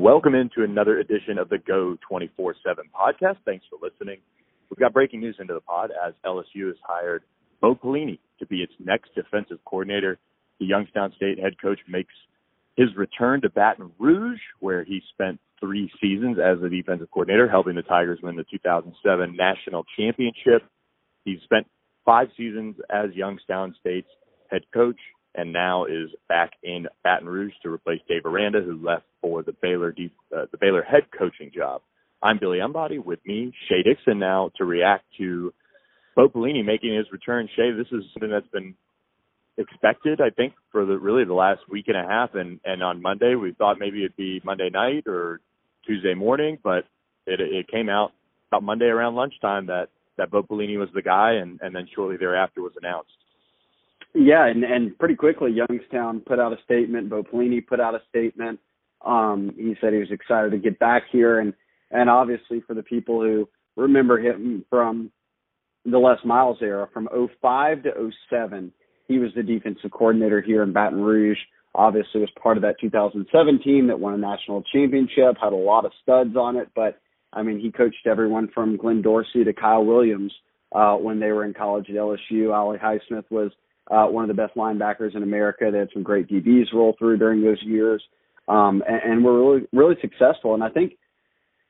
Welcome into another edition of the Geaux 24 7 podcast. Thanks for listening. We've got breaking news into the pod as LSU has hired Bo Pelini to be its next defensive coordinator. The Youngstown State head coach makes his return to Baton Rouge, where he spent three seasons as a defensive coordinator, helping the Tigers win the 2007 national championship. He spent five seasons as Youngstown State's head coach and now is back in Baton Rouge to replace Dave Aranda, who left for the Baylor uh, the Baylor head coaching job. I'm Billy Embody with me, Shea Dixon, now to react to Bo Pelini making his return. Shay, this is something that's been expected, I think, for the really the last week and a half. And and on Monday, we thought maybe it'd be Monday night or Tuesday morning, but it it came out about Monday around lunchtime that that Bo Pelini was the guy, and and then shortly thereafter was announced. Yeah, and and pretty quickly, Youngstown put out a statement. Bo Pelini put out a statement. Um, he said he was excited to get back here, and and obviously for the people who remember him from the Les Miles era, from 05 to 07, he was the defensive coordinator here in Baton Rouge. Obviously, was part of that 2007 team that won a national championship, had a lot of studs on it, but I mean, he coached everyone from Glenn Dorsey to Kyle Williams uh, when they were in college at LSU. Ali Highsmith was uh, one of the best linebackers in America. They had some great DBs roll through during those years, um, and, and were really really successful. And I think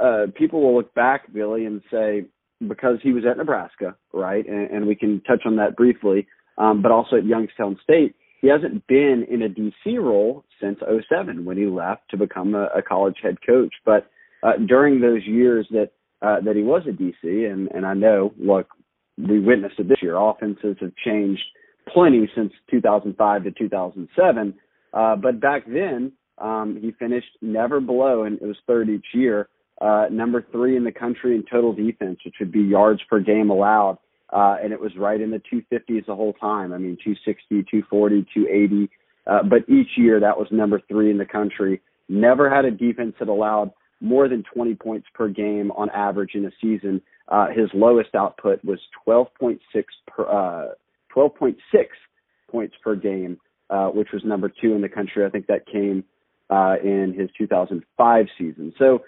uh, people will look back, Billy, and say because he was at Nebraska, right, and, and we can touch on that briefly, um, but also at Youngstown State. He hasn't been in a DC role since 07 when he left to become a, a college head coach. But uh, during those years that uh, that he was at DC, and, and I know, look, we witnessed it this year. Offenses have changed plenty since 2005 to 2007. Uh, but back then, um, he finished never below, and it was third each year, uh, number three in the country in total defense, which would be yards per game allowed. Uh, and it was right in the 250s the whole time. I mean, 260, 240, 280. Uh, but each year that was number three in the country. Never had a defense that allowed more than 20 points per game on average in a season. Uh, his lowest output was 12.6 per, uh, 12.6 points per game, uh, which was number two in the country. I think that came uh, in his 2005 season. So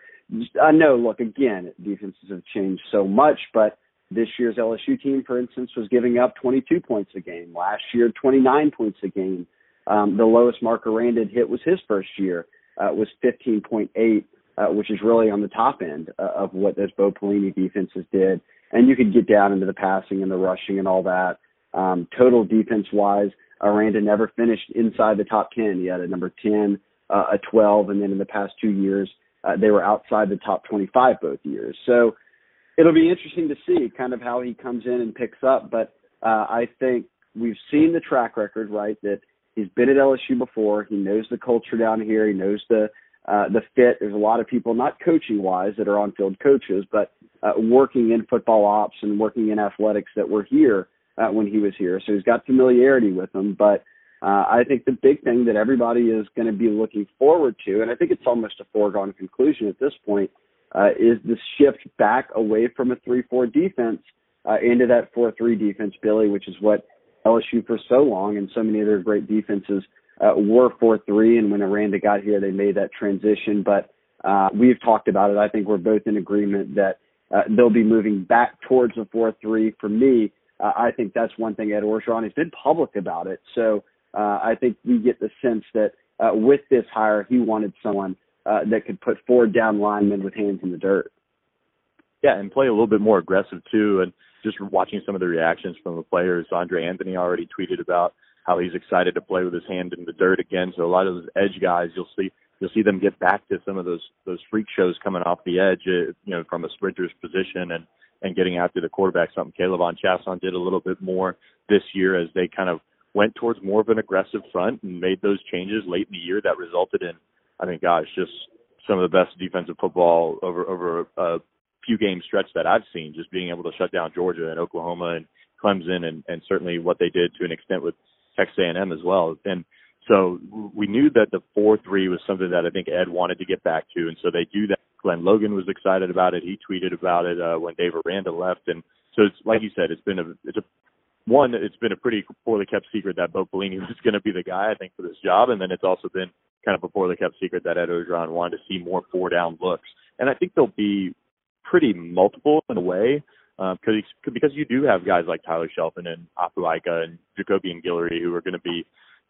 I know, look, again, defenses have changed so much, but this year's LSU team, for instance, was giving up 22 points a game. Last year, 29 points a game. Um, the lowest mark Aranda hit was his first year, uh, was 15.8, uh, which is really on the top end uh, of what those Bo Pelini defenses did. And you could get down into the passing and the rushing and all that. Um, total defense wise, Aranda never finished inside the top 10. He had a number 10, uh, a 12, and then in the past two years, uh, they were outside the top 25 both years. So it'll be interesting to see kind of how he comes in and picks up. But uh, I think we've seen the track record, right? That he's been at LSU before. He knows the culture down here. He knows the uh, the fit. There's a lot of people, not coaching wise, that are on field coaches, but uh, working in football ops and working in athletics that were here uh, when he was here. So he's got familiarity with them. But uh, I think the big thing that everybody is going to be looking forward to, and I think it's almost a foregone conclusion at this point, uh, is the shift back away from a 3-4 defense uh, into that 4-3 defense, Billy, which is what LSU for so long and so many other great defenses uh, were 4-3. And when Aranda got here, they made that transition. But uh, we've talked about it. I think we're both in agreement that uh, they'll be moving back towards a 4-3. For me, uh, I think that's one thing Ed Orgeron has been public about it. So uh, I think we get the sense that uh, with this hire, he wanted someone uh, that could put four down linemen with hands in the dirt. Yeah, and play a little bit more aggressive too. And just watching some of the reactions from the players, Andre Anthony already tweeted about how he's excited to play with his hand in the dirt again. So a lot of those edge guys, you'll see you'll see them get back to some of those those freak shows coming off the edge, uh, you know, from a sprinter's position and and getting after the quarterback, something K'Lavon Chaisson did a little bit more this year as they kind of went towards more of an aggressive front and made those changes late in the year that resulted in, I mean, gosh, just some of the best defensive football over over a few game stretch that I've seen. Just being able to shut down Georgia and Oklahoma and Clemson, and and certainly what they did to an extent with Texas A&M as well. And so we knew that the four three was something that I think Ed wanted to get back to, and so they do that. Glenn Logan was excited about it. He tweeted about it uh, when Dave Aranda left, and so it's like you said, it's been a it's a one, it's been a pretty poorly kept secret that Bo Pelini was going to be the guy, I think, for this job. And then it's also been kind of a poorly kept secret that Ed Orgeron wanted to see more four down looks. And I think they'll be pretty multiple in a way because um, because you do have guys like Tyler Shelvin and Apu Ika and Jacobian Guillory who are going to be,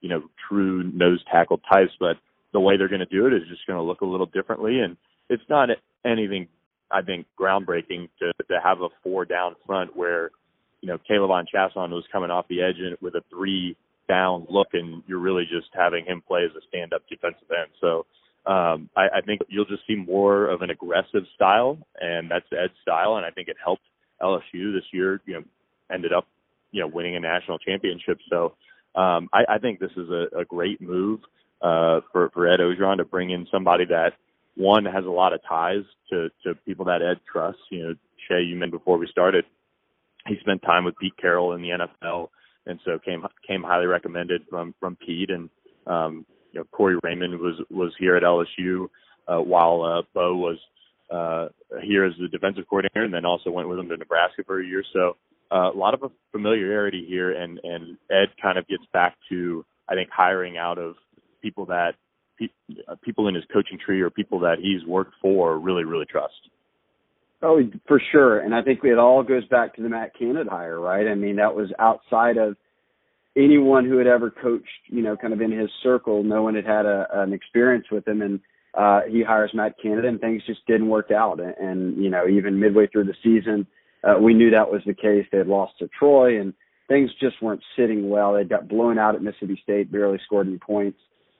you know, true nose tackle types. But the way they're going to do it is just going to look a little differently. And it's not anything, I think, groundbreaking to, to have a four down front where – you know, K'Lavon Chaisson was coming off the edge and with a three down look, and you're really just having him play as a stand up defensive end. So um, I, I think you'll just see more of an aggressive style, and that's Ed's style, and I think it helped LSU this year. You know, ended up you know winning a national championship. So um, I, I think this is a, a great move uh, for for Ed Orgeron to bring in somebody that one has a lot of ties to to people that Ed trusts. You know, Shea, you mentioned before we started he spent time with Pete Carroll in the NFL, and so came came highly recommended from from Pete. And um, you know, Corey Raymond was was here at LSU uh, while uh, Bo was uh, here as the defensive coordinator, and then also went with him to Nebraska for a year. So a lot of familiarity here, and and Ed kind of gets back to I think hiring out of people that pe- people in his coaching tree or people that he's worked for really really trust. Oh, for sure. And I think it all goes back to the Matt Canada hire, right? I mean, that was outside of anyone who had ever coached, you know, kind of in his circle. No one had had a, an experience with him. And uh, he hires Matt Canada and things just didn't work out. And, and you know, even midway through the season, uh, we knew that was the case. They had lost to Troy and things just weren't sitting well. They got blown out at Mississippi State, barely scored any points.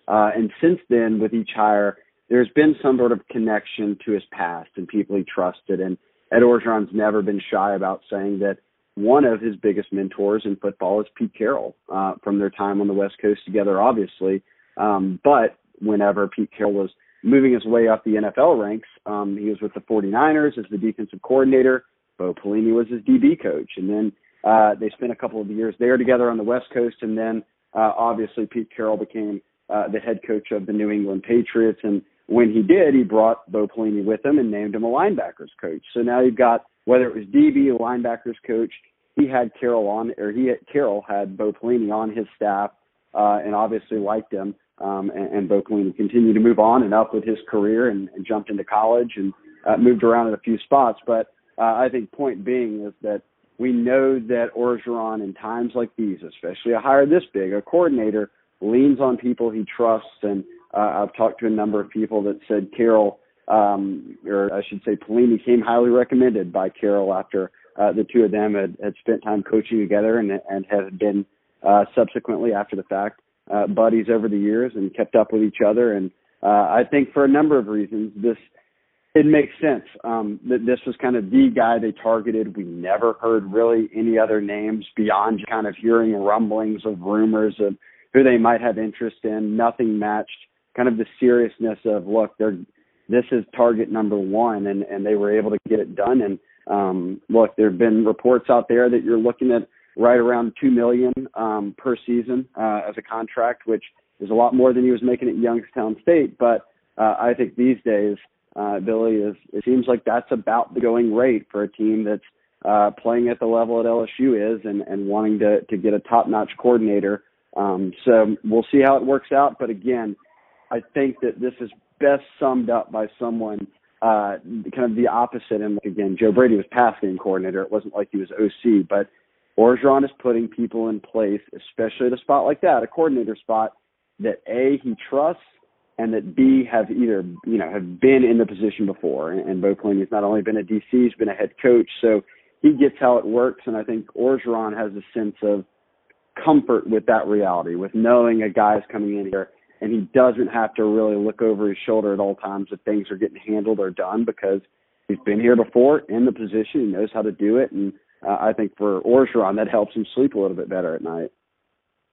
Uh, and since then, with each hire, there's been some sort of connection to his past and people he trusted. And Ed Orgeron's never been shy about saying that one of his biggest mentors in football is Pete Carroll uh, from their time on the West Coast together, obviously. Um, but whenever Pete Carroll was moving his way up the NFL ranks, um, he was with the 49ers as the defensive coordinator. Bo Pelini was his DB coach. And then uh, they spent a couple of years there together on the West Coast. And then uh, obviously Pete Carroll became uh, the head coach of the New England Patriots. And when he did, he brought Bo Pelini with him and named him a linebackers coach. So now you've got whether it was DB or linebackers coach, he had Carroll on, or he had, Carroll had Bo Pelini on his staff, uh, and obviously liked him. Um, and, and Bo Pelini continued to move on and up with his career and, and jumped into college and uh, moved around in a few spots. But uh, I think point being is that we know that Orgeron in times like these, especially a hire this big, a coordinator leans on people he trusts and uh, I've talked to a number of people that said Carroll, um, or I should say Pelini, came highly recommended by Carroll after uh, the two of them had, had spent time coaching together and, and had been uh, subsequently after the fact uh, buddies over the years and kept up with each other. And uh, I think for a number of reasons, this it makes sense um, that this was kind of the guy they targeted. We never heard really any other names beyond kind of hearing rumblings of rumors of who they might have interest in. Nothing matched kind of the seriousness of look, they're this is target number one, and and they were able to get it done. And um, look, there have been reports out there that you're looking at right around two million um, per season uh, as a contract, which is a lot more than he was making at Youngstown State. But uh, I think these days, uh, Billy is it seems like that's about the going rate for a team that's uh, playing at the level that LSU is and, and wanting to to get a top notch coordinator. Um, so we'll see how it works out. But again, I think that this is best summed up by someone uh, kind of the opposite. And again, Joe Brady was pass game coordinator. It wasn't like he was OC, but Orgeron is putting people in place, especially at a spot like that, a coordinator spot that A, he trusts and that B have either, you know, have been in the position before. And, and Bo Pelini has not only been a DC, he's been a head coach. So he gets how it works. And I think Orgeron has a sense of comfort with that reality, with knowing a guy's coming in here and he doesn't have to really look over his shoulder at all times if things are getting handled or done because he's been here before in the position. He knows how to do it, and uh, I think for Orgeron that helps him sleep a little bit better at night.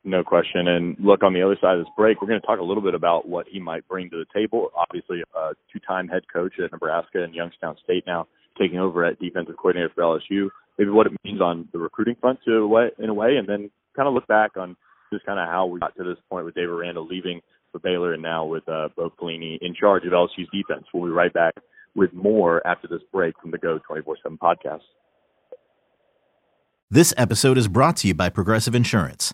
No question. And look, on the other side of this break, we're going to talk a little bit about what he might bring to the table. Obviously, a two-time head coach at Nebraska and Youngstown State now taking over at defensive coordinator for LSU. Maybe what it means on the recruiting front to a way, in a way, and then kind of look back on just kind of how we got to this point with Dave Aranda leaving for Baylor and now with uh, Bo Pelini in charge of LSU's defense. We'll be right back with more after this break from the Geaux 24/7 podcast. This episode is brought to you by Progressive Insurance.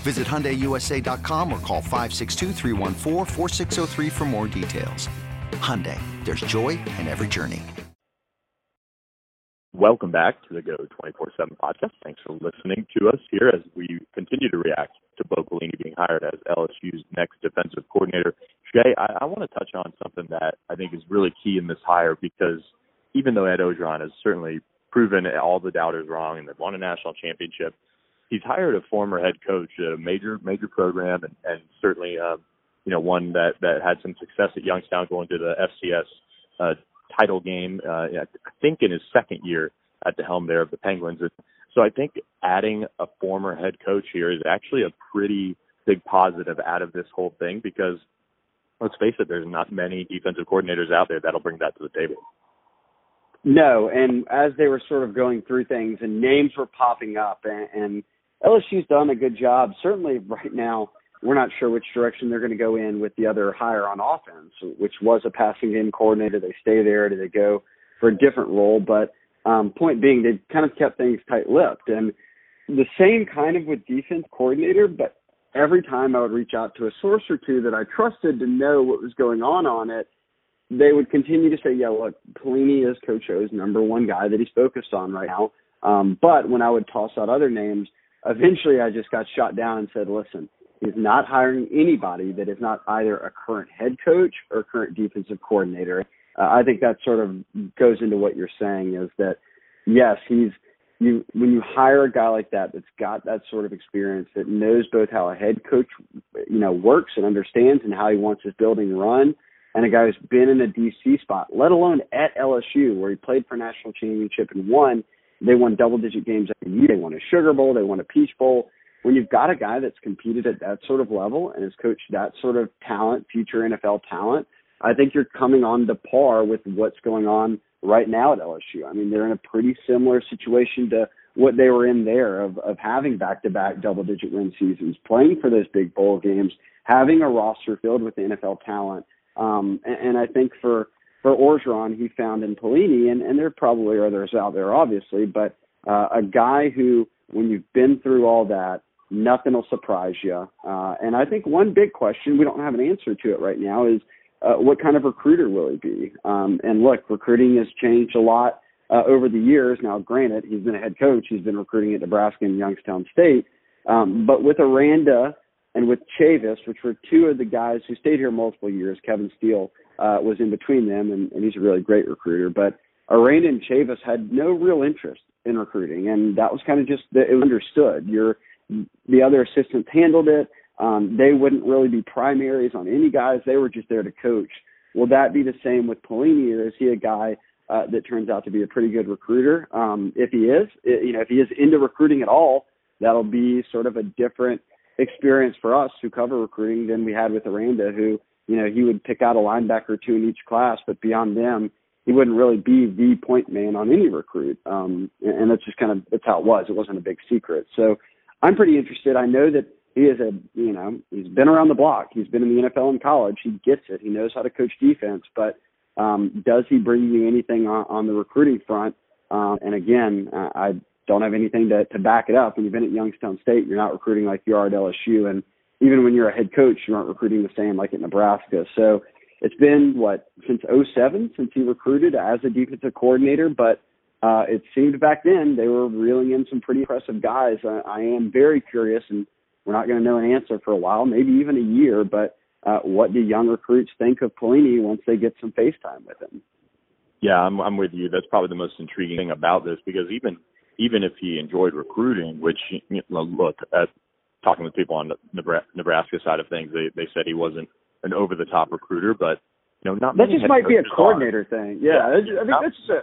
Visit HyundaiUSA.com or call 562 for more details. Hyundai, there's joy in every journey. Welcome back to the Geaux 24-7 podcast. Thanks for listening to us here as we continue to react to Bo Pelini being hired as LSU's next defensive coordinator. Jay, I, I want to touch on something that I think is really key in this hire because even though Ed Orgeron has certainly proven all the doubters wrong and they've won a national championship. He's hired a former head coach at a major major program and, and certainly um, you know one that that had some success at Youngstown going to the FCS uh, title game. Uh, I think in his second year at the helm there of the Penguins. So I think adding a former head coach here is actually a pretty big positive out of this whole thing because let's face it, there's not many defensive coordinators out there that'll bring that to the table. No, and as they were sort of going through things and names were popping up, and, and LSU's done a good job. Certainly, right now, we're not sure which direction they're going to go in with the other hire on offense, which was a passing game coordinator. They stay there? Do they go for a different role? But um, point being, they kind of kept things tight-lipped, and the same kind of with defense coordinator. But every time I would reach out to a source or two that I trusted to know what was going on on it they would continue to say, yeah, look, Pelini is Coach O's number one guy that he's focused on right now. Um, but when I would toss out other names, eventually I just got shot down and said, listen, he's not hiring anybody that is not either a current head coach or current defensive coordinator. Uh, I think that sort of goes into what you're saying is that yes, he's you when you hire a guy like that that's got that sort of experience that knows both how a head coach you know works and understands and how he wants his building run and a guy who's been in a DC spot, let alone at LSU where he played for national championship and won. They won double digit games every year. They won a Sugar Bowl. They won a Peach Bowl. When you've got a guy that's competed at that sort of level and has coached that sort of talent, future NFL talent, I think you're coming on to par with what's going on right now at LSU. I mean, they're in a pretty similar situation to what they were in there of, of having back to back double digit win seasons, playing for those big bowl games, having a roster filled with NFL talent um, and, and I think for for Orgeron, he found in Pelini, and, and there probably are others out there, obviously, but uh, a guy who, when you've been through all that, nothing will surprise you. Uh, and I think one big question, we don't have an answer to it right now, is uh, what kind of recruiter will he be? Um, and look, recruiting has changed a lot uh, over the years. Now, granted, he's been a head coach, he's been recruiting at Nebraska and Youngstown State. Um, but with Aranda and with Chavis, which were two of the guys who stayed here multiple years. Kevin Steele uh, was in between them, and, and he's a really great recruiter. But Aranda and Chavis had no real interest in recruiting, and that was kind of just the, it was understood. Your the other assistants handled it. Um, they wouldn't really be primaries on any guys; they were just there to coach. Will that be the same with Pelini, is he a guy uh, that turns out to be a pretty good recruiter? Um, if he is, it, you know, if he is into recruiting at all, that'll be sort of a different experience for us who cover recruiting than we had with Aranda, who, you know, he would pick out a linebacker or two in each class, but beyond them, he wouldn't really be the point man on any recruit. Um, and that's just kind of, that's how it was. It wasn't a big secret. So I'm pretty interested. I know that he is a, you know, he's been around the block. He's been in the NFL and college. He gets it. He knows how to coach defense, but Um, does he bring you anything on, on the recruiting front? Um, and again, I don't have anything to, to back it up. When you've been at Youngstown State, you're not recruiting like you are at LSU, and even when you're a head coach, you aren't recruiting the same like at Nebraska. So it's been what since 07 since he recruited as a defensive coordinator, but uh, it seemed back then they were reeling in some pretty impressive guys. I, I am very curious, and we're not going to know an answer for a while, maybe even a year. But uh, what do young recruits think of Pelini once they get some face time with him? Yeah, I'm, I'm with you. That's probably the most intriguing thing about this because even even if he enjoyed recruiting, which you know, look at talking with people on the Nebraska side of things, they they said he wasn't an over the top recruiter, but you know, not that just might be a coordinator are. thing. Yeah, yeah I think that's just a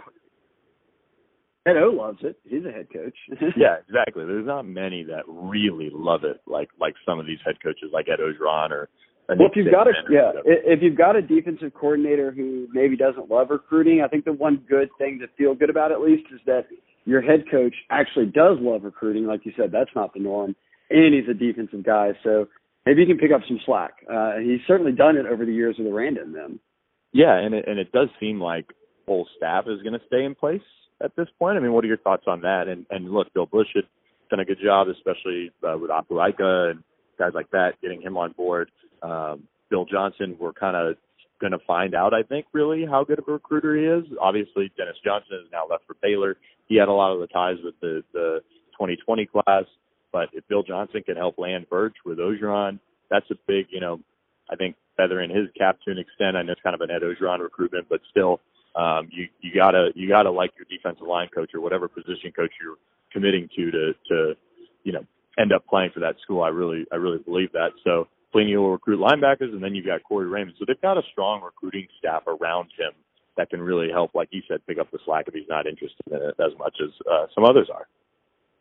Ed O loves it. He's a head coach. yeah, exactly. There's not many that really love it, like like some of these head coaches, like Ed Orgeron or. Well, if you've got a yeah, if you've got a defensive coordinator who maybe doesn't love recruiting, I think the one good thing to feel good about at least is that your head coach actually does love recruiting. Like you said, that's not the norm, and he's a defensive guy, so maybe he can pick up some slack. Uh, he's certainly done it over the years with Aranda and them. Yeah, and it, and it does seem like whole staff is going to stay in place at this point? I mean, what are your thoughts on that? And and look, Bill Busch has done a good job, especially uh, with Apu Ika and guys like that, getting him on board. Um, Bill Johnson, we're kind of going to find out, I think, really how good of a recruiter he is. Obviously, Dennis Johnson is now left for Baylor. He had a lot of the ties with the the 2020 class, but if Bill Johnson can help land Burch with Orgeron, that's a big, you know, I think feather in his cap to an extent. I know it's kind of an Ed Orgeron recruitment, but still, um, you you gotta you gotta like your defensive line coach or whatever position coach you're committing to to to you know end up playing for that school. I really I really believe that. So Pelini will recruit linebackers, and then you've got Corey Raymond. So they've got a strong recruiting staff around him that can really help, like you said, pick up the slack if he's not interested in it as much as uh, some others are.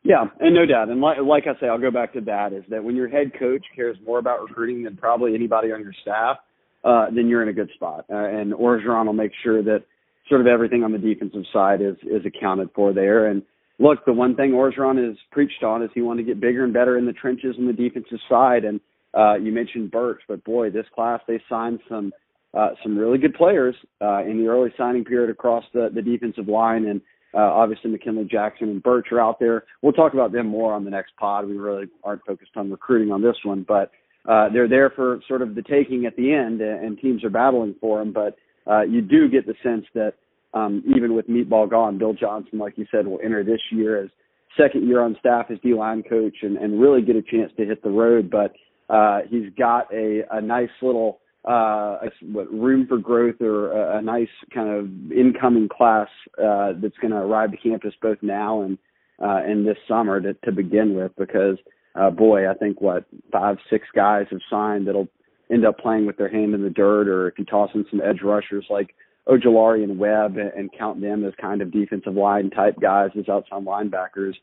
Yeah, and no doubt. And like, like I say, I'll go back to that is that when your head coach cares more about recruiting than probably anybody on your staff, uh, then you're in a good spot. Uh, and Orgeron will make sure that sort of everything on the defensive side is is accounted for there. And look, the one thing Orgeron has preached on is he wanted to get bigger and better in the trenches on the defensive side. And uh, you mentioned Burch, but boy, this class they signed some uh, some really good players uh, in the early signing period across the, the defensive line, and uh, obviously McKinley Jackson and Burch are out there. We'll talk about them more on the next pod. We really aren't focused on recruiting on this one, but uh, they're there for sort of the taking at the end, and teams are battling for them. But uh, you do get the sense that um, even with Meatball gone, Bill Johnson, like you said, will enter this year as second year on staff as D line coach and, and really get a chance to hit the road. But uh, he's got a, a nice little uh, what, room for growth or a, a nice kind of incoming class uh, that's going to arrive to campus both now and uh, and this summer to, to begin with. Because uh, boy, I think what five six guys have signed that'll end up playing with their hand in the dirt, or if you toss in some edge rushers like Ojulari and Webb and, and count them as kind of defensive line type guys as outside linebackers.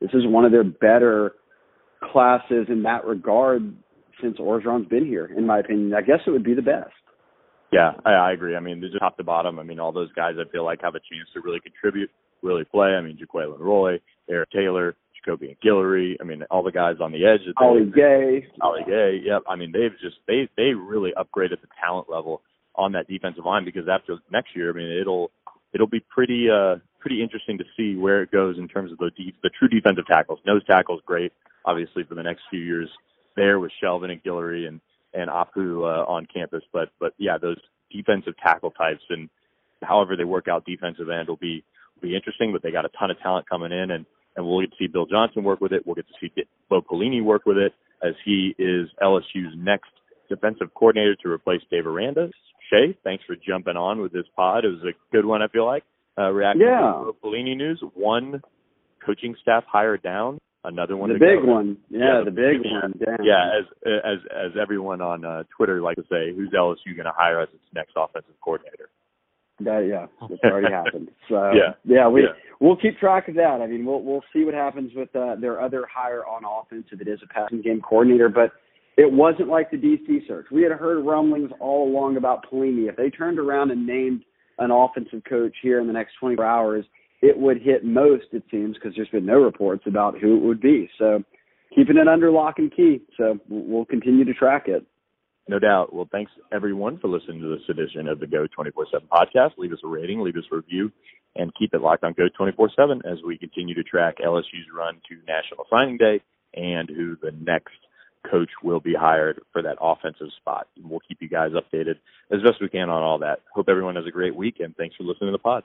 This is one of their better classes in that regard since Orgeron's been here, in my opinion. I guess it would be the best. Yeah, I, I agree. I mean, just top to bottom, I mean, all those guys I feel like have a chance to really contribute, really play. I mean, Jaquelin Roy, Eric Taylor, Jacobian Guillory. I mean, all the guys on the edge. Ali Gaye. Ali Gaye. Yep. I mean, they've just they they really upgraded the talent level on that defensive line because after next year, I mean, it'll it'll be pretty uh pretty interesting to see where it goes in terms of the de- the true defensive tackles. Nose tackles great, obviously for the next few years there with Shelvin and Guillory and and Apu uh, on campus, but but yeah, those defensive tackle types and however they work out defensive end will be will be interesting. But they got a ton of talent coming in, and and we'll get to see Bill Johnson work with it. We'll get to see Bo Pelini work with it as he is LSU's next defensive coordinator to replace Dave Aranda. Shea, thanks for jumping on with this pod. It was a good one, I feel like. Uh, reacting yeah. to Pelini news. One coaching staff hire down, another one. The big go. one, yeah, yeah the, the, big one. Damn. Yeah, as as as everyone on uh, Twitter like to say, who's LSU going to hire as its next offensive coordinator? That yeah, it's already happened. So yeah, yeah, we yeah. we'll keep track of that. I mean, we'll we'll see what happens with uh, their other hire on offense if it is a passing game coordinator, but it wasn't like the DC search. We had heard rumblings all along about Pelini. If they turned around and named an offensive coach here in the next 24 hours, it would hit most, it seems, because there's been no reports about who it would be. So keeping it under lock and key. So we'll continue to track it. No doubt. Well, thanks everyone for listening to this edition of the Geaux 24 7 podcast. Leave us a rating, leave us a review, and keep it locked on Geaux 24 7 as we continue to track LSU's run to National Signing Day and who the next coach will be hired for that offensive spot. And we'll keep you guys updated as best we can on all that. Hope everyone has a great week, and thanks for listening to the pod.